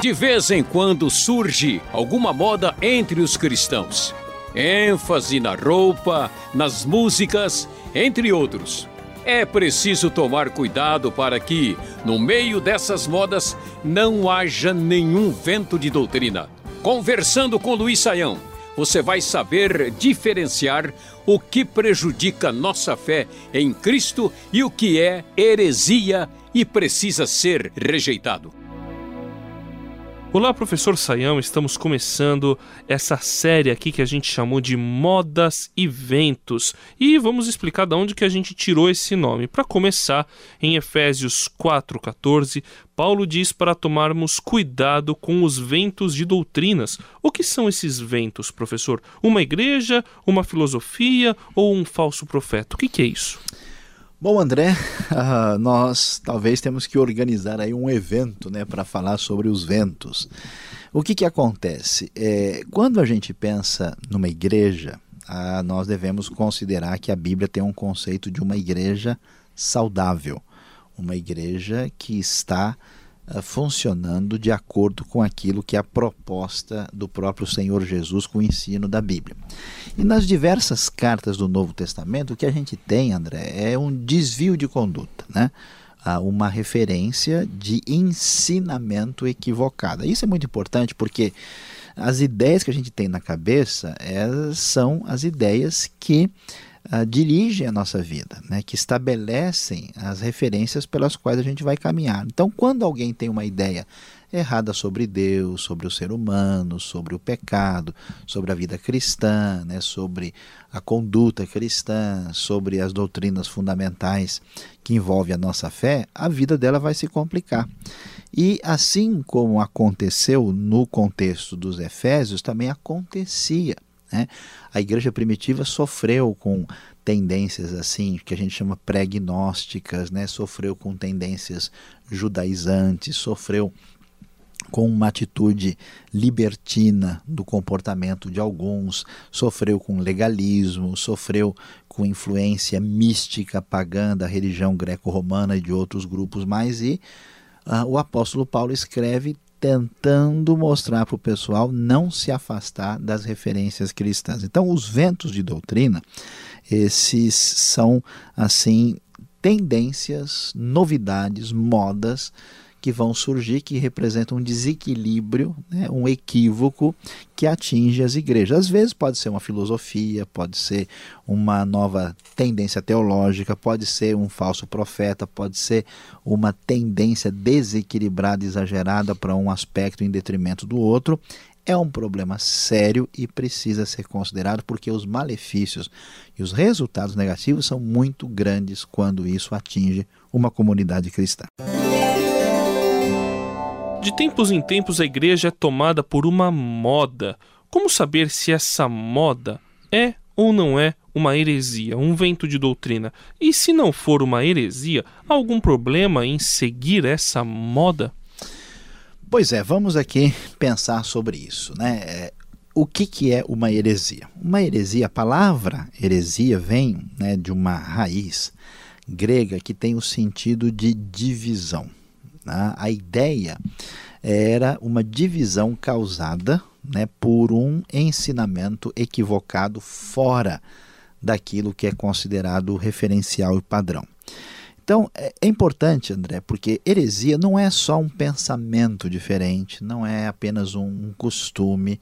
De vez em quando surge alguma moda entre os cristãos. ênfase na roupa, nas músicas, entre outros. É preciso tomar cuidado para que, no meio dessas modas, não haja nenhum vento de doutrina. Conversando com Luiz Saião, você vai saber diferenciar o que prejudica nossa fé em Cristo e o que é heresia e precisa ser rejeitado. Olá, professor Saião, estamos começando essa série aqui que a gente chamou de Modas e Ventos e vamos explicar de onde que a gente tirou esse nome. Para começar, em Efésios 4:14, Paulo diz para tomarmos cuidado com os ventos de doutrinas. O que são esses ventos, professor? Uma igreja, uma filosofia ou um falso profeta? O que, que é isso? Bom, André, uh, nós talvez temos que organizar aí um evento né, para falar sobre os ventos. O que, que acontece? É, quando a gente pensa numa igreja, uh, nós devemos considerar que a Bíblia tem um conceito de uma igreja saudável, uma igreja que está funcionando de acordo com aquilo que é a proposta do próprio Senhor Jesus com o ensino da Bíblia. E nas diversas cartas do Novo Testamento, o que a gente tem, André, é um desvio de conduta, né? uma referência de ensinamento equivocada. Isso é muito importante porque as ideias que a gente tem na cabeça é, são as ideias que uh, dirigem a nossa vida, né, que estabelecem as referências pelas quais a gente vai caminhar. Então, quando alguém tem uma ideia errada sobre Deus, sobre o ser humano, sobre o pecado, sobre a vida cristã, né, sobre a conduta cristã, sobre as doutrinas fundamentais que envolvem a nossa fé, a vida dela vai se complicar. E assim como aconteceu no contexto dos Efésios, também acontecia né? A igreja primitiva sofreu com tendências assim, que a gente chama pré-gnósticas, né? sofreu com tendências judaizantes, sofreu com uma atitude libertina do comportamento de alguns, sofreu com legalismo, sofreu com influência mística pagã da religião greco-romana e de outros grupos mais, e uh, o apóstolo Paulo escreve tentando mostrar para o pessoal não se afastar das referências cristãs. Então, os ventos de doutrina, esses são assim tendências, novidades, modas que vão surgir que representam um desequilíbrio, né, um equívoco que atinge as igrejas. Às vezes pode ser uma filosofia, pode ser uma nova tendência teológica, pode ser um falso profeta, pode ser uma tendência desequilibrada, exagerada para um aspecto em detrimento do outro é um problema sério e precisa ser considerado porque os malefícios e os resultados negativos são muito grandes quando isso atinge uma comunidade cristã. De tempos em tempos a igreja é tomada por uma moda. Como saber se essa moda é ou não é uma heresia, um vento de doutrina? E se não for uma heresia, há algum problema em seguir essa moda? Pois é, vamos aqui pensar sobre isso, né? É, o que, que é uma heresia? Uma heresia, a palavra heresia vem né, de uma raiz grega que tem o sentido de divisão. Né? A ideia era uma divisão causada né, por um ensinamento equivocado fora daquilo que é considerado referencial e padrão. Então é, é importante, André, porque heresia não é só um pensamento diferente, não é apenas um, um costume.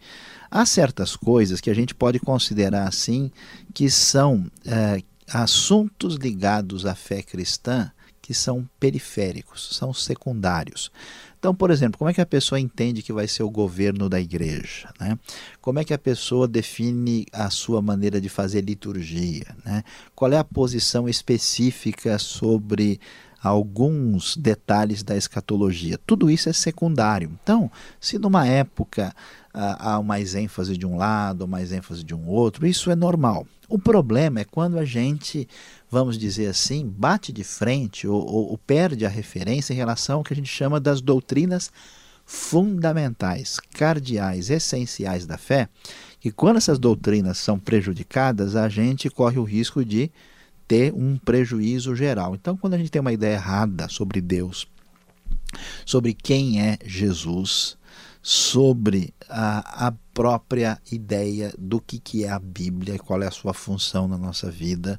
Há certas coisas que a gente pode considerar assim que são é, assuntos ligados à fé cristã que são periféricos, são secundários. Então, por exemplo, como é que a pessoa entende que vai ser o governo da igreja? Né? Como é que a pessoa define a sua maneira de fazer liturgia? Né? Qual é a posição específica sobre alguns detalhes da escatologia? Tudo isso é secundário. Então, se numa época ah, há mais ênfase de um lado, mais ênfase de um outro, isso é normal. O problema é quando a gente, vamos dizer assim, bate de frente ou, ou, ou perde a referência em relação ao que a gente chama das doutrinas fundamentais, cardeais, essenciais da fé, e quando essas doutrinas são prejudicadas, a gente corre o risco de ter um prejuízo geral. Então, quando a gente tem uma ideia errada sobre Deus, sobre quem é Jesus, sobre a, a própria ideia do que, que é a Bíblia, qual é a sua função na nossa vida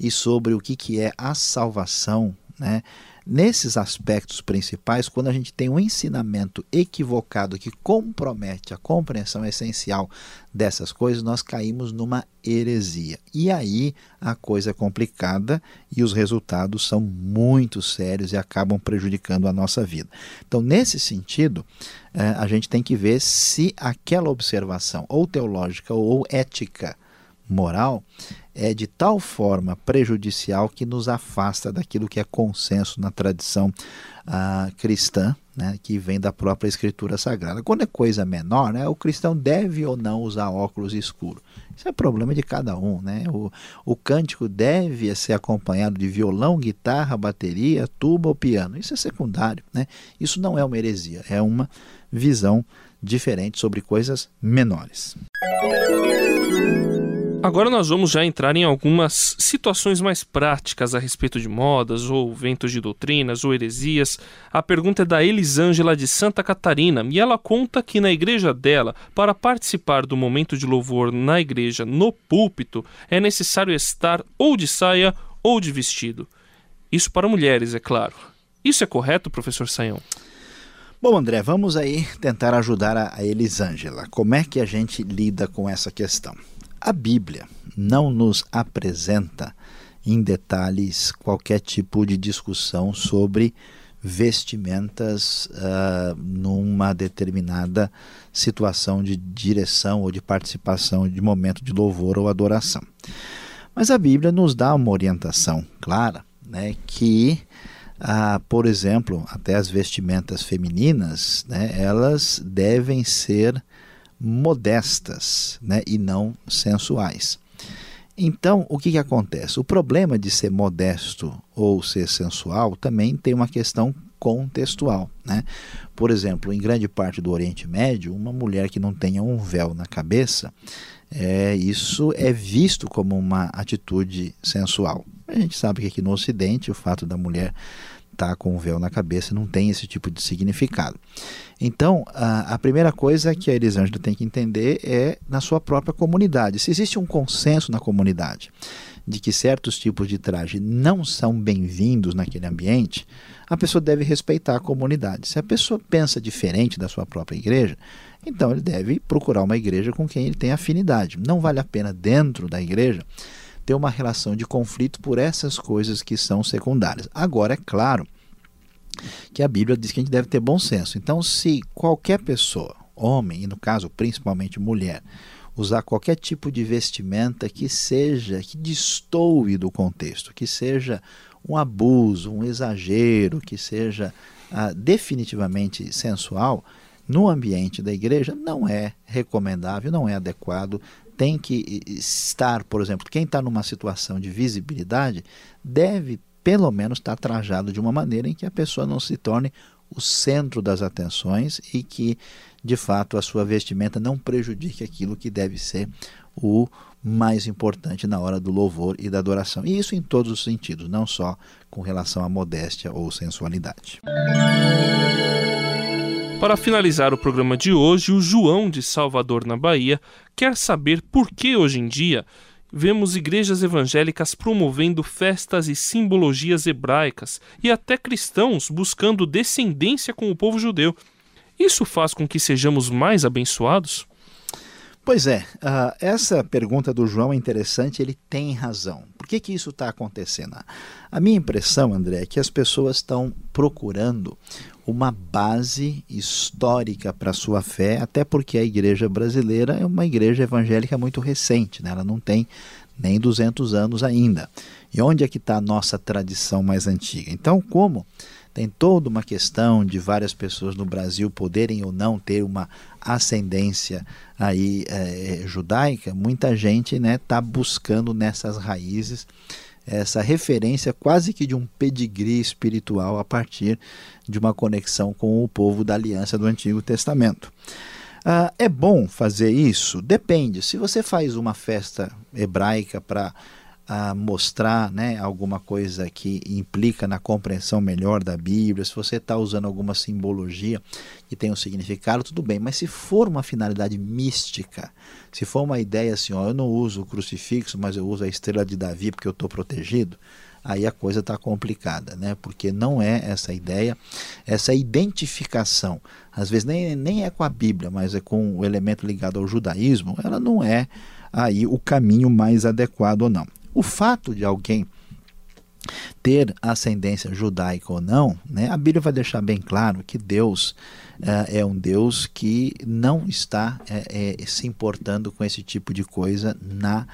e sobre o que, que é a salvação, né? Nesses aspectos principais, quando a gente tem um ensinamento equivocado que compromete a compreensão essencial dessas coisas, nós caímos numa heresia. E aí a coisa é complicada e os resultados são muito sérios e acabam prejudicando a nossa vida. Então, nesse sentido, eh, a gente tem que ver se aquela observação, ou teológica ou ética, moral é de tal forma prejudicial que nos afasta daquilo que é consenso na tradição ah, cristã, né, que vem da própria Escritura Sagrada. Quando é coisa menor, né, o cristão deve ou não usar óculos escuros. Isso é problema de cada um. Né? O, o cântico deve ser acompanhado de violão, guitarra, bateria, tuba ou piano. Isso é secundário. Né? Isso não é uma heresia, é uma visão diferente sobre coisas menores. Agora nós vamos já entrar em algumas situações mais práticas a respeito de modas, ou ventos de doutrinas, ou heresias. A pergunta é da Elisângela de Santa Catarina, e ela conta que na igreja dela, para participar do momento de louvor na igreja, no púlpito, é necessário estar ou de saia ou de vestido. Isso para mulheres, é claro. Isso é correto, professor Saião? Bom, André, vamos aí tentar ajudar a Elisângela. Como é que a gente lida com essa questão? A Bíblia não nos apresenta em detalhes qualquer tipo de discussão sobre vestimentas uh, numa determinada situação de direção ou de participação de momento de louvor ou adoração. Mas a Bíblia nos dá uma orientação clara né, que, uh, por exemplo, até as vestimentas femininas, né, elas devem ser modestas né, e não sensuais. Então, o que, que acontece? O problema de ser modesto ou ser sensual também tem uma questão contextual. Né? Por exemplo, em grande parte do Oriente Médio, uma mulher que não tenha um véu na cabeça, é, isso é visto como uma atitude sensual. A gente sabe que aqui no Ocidente o fato da mulher está com o véu na cabeça não tem esse tipo de significado. Então, a, a primeira coisa que a Elisângela tem que entender é na sua própria comunidade. Se existe um consenso na comunidade de que certos tipos de traje não são bem-vindos naquele ambiente, a pessoa deve respeitar a comunidade. Se a pessoa pensa diferente da sua própria igreja, então ele deve procurar uma igreja com quem ele tem afinidade. Não vale a pena dentro da igreja ter uma relação de conflito por essas coisas que são secundárias. Agora, é claro que a Bíblia diz que a gente deve ter bom senso. Então, se qualquer pessoa, homem, e no caso principalmente mulher, usar qualquer tipo de vestimenta que seja, que destoe do contexto, que seja um abuso, um exagero, que seja ah, definitivamente sensual, no ambiente da igreja não é recomendável, não é adequado, tem que estar, por exemplo, quem está numa situação de visibilidade deve pelo menos estar tá trajado de uma maneira em que a pessoa não se torne o centro das atenções e que, de fato, a sua vestimenta não prejudique aquilo que deve ser o mais importante na hora do louvor e da adoração. E isso em todos os sentidos, não só com relação à modéstia ou sensualidade. Para finalizar o programa de hoje, o João de Salvador, na Bahia, quer saber por que hoje em dia vemos igrejas evangélicas promovendo festas e simbologias hebraicas e até cristãos buscando descendência com o povo judeu. Isso faz com que sejamos mais abençoados? Pois é, uh, essa pergunta do João é interessante, ele tem razão. Por que, que isso está acontecendo? A minha impressão, André, é que as pessoas estão procurando uma base histórica para a sua fé, até porque a igreja brasileira é uma igreja evangélica muito recente, né? ela não tem nem 200 anos ainda. E onde é que está a nossa tradição mais antiga? Então, como tem toda uma questão de várias pessoas no Brasil poderem ou não ter uma ascendência aí é, judaica, muita gente está né, buscando nessas raízes essa referência quase que de um pedigree espiritual a partir de uma conexão com o povo da aliança do Antigo Testamento. Ah, é bom fazer isso? Depende. Se você faz uma festa hebraica para a mostrar né, alguma coisa que implica na compreensão melhor da Bíblia, se você está usando alguma simbologia que tem um significado, tudo bem. Mas se for uma finalidade mística, se for uma ideia assim, ó, eu não uso o crucifixo, mas eu uso a estrela de Davi porque eu estou protegido, aí a coisa está complicada, né? Porque não é essa ideia, essa identificação, às vezes nem, nem é com a Bíblia, mas é com o elemento ligado ao judaísmo, ela não é aí o caminho mais adequado ou não. O fato de alguém ter ascendência judaica ou não, né, a Bíblia vai deixar bem claro que Deus é, é um Deus que não está é, é, se importando com esse tipo de coisa na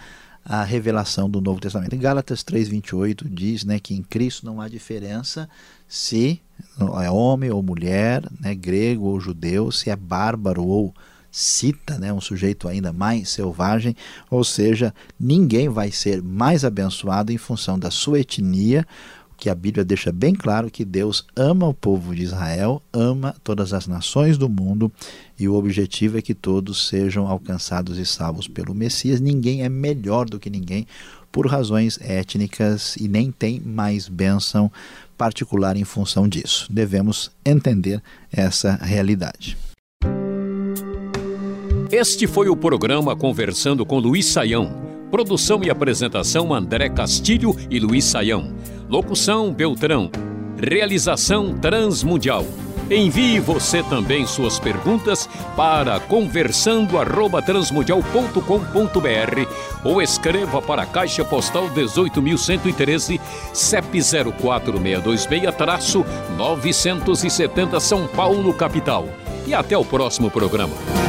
a revelação do Novo Testamento. Em Gálatas 3:28 diz, né, que em Cristo não há diferença se é homem ou mulher, né, grego ou judeu, se é bárbaro ou cita né, um sujeito ainda mais selvagem, ou seja, ninguém vai ser mais abençoado em função da sua etnia, que a Bíblia deixa bem claro que Deus ama o povo de Israel, ama todas as nações do mundo e o objetivo é que todos sejam alcançados e salvos pelo Messias. Ninguém é melhor do que ninguém por razões étnicas e nem tem mais bênção particular em função disso. Devemos entender essa realidade. Este foi o programa Conversando com Luiz Saião. Produção e apresentação André Castilho e Luiz Saião. Locução Beltrão. Realização Transmundial. Envie você também suas perguntas para conversando@transmundial.com.br ou escreva para a Caixa Postal 18.113, CEP 04626-970 São Paulo, capital. E até o próximo programa.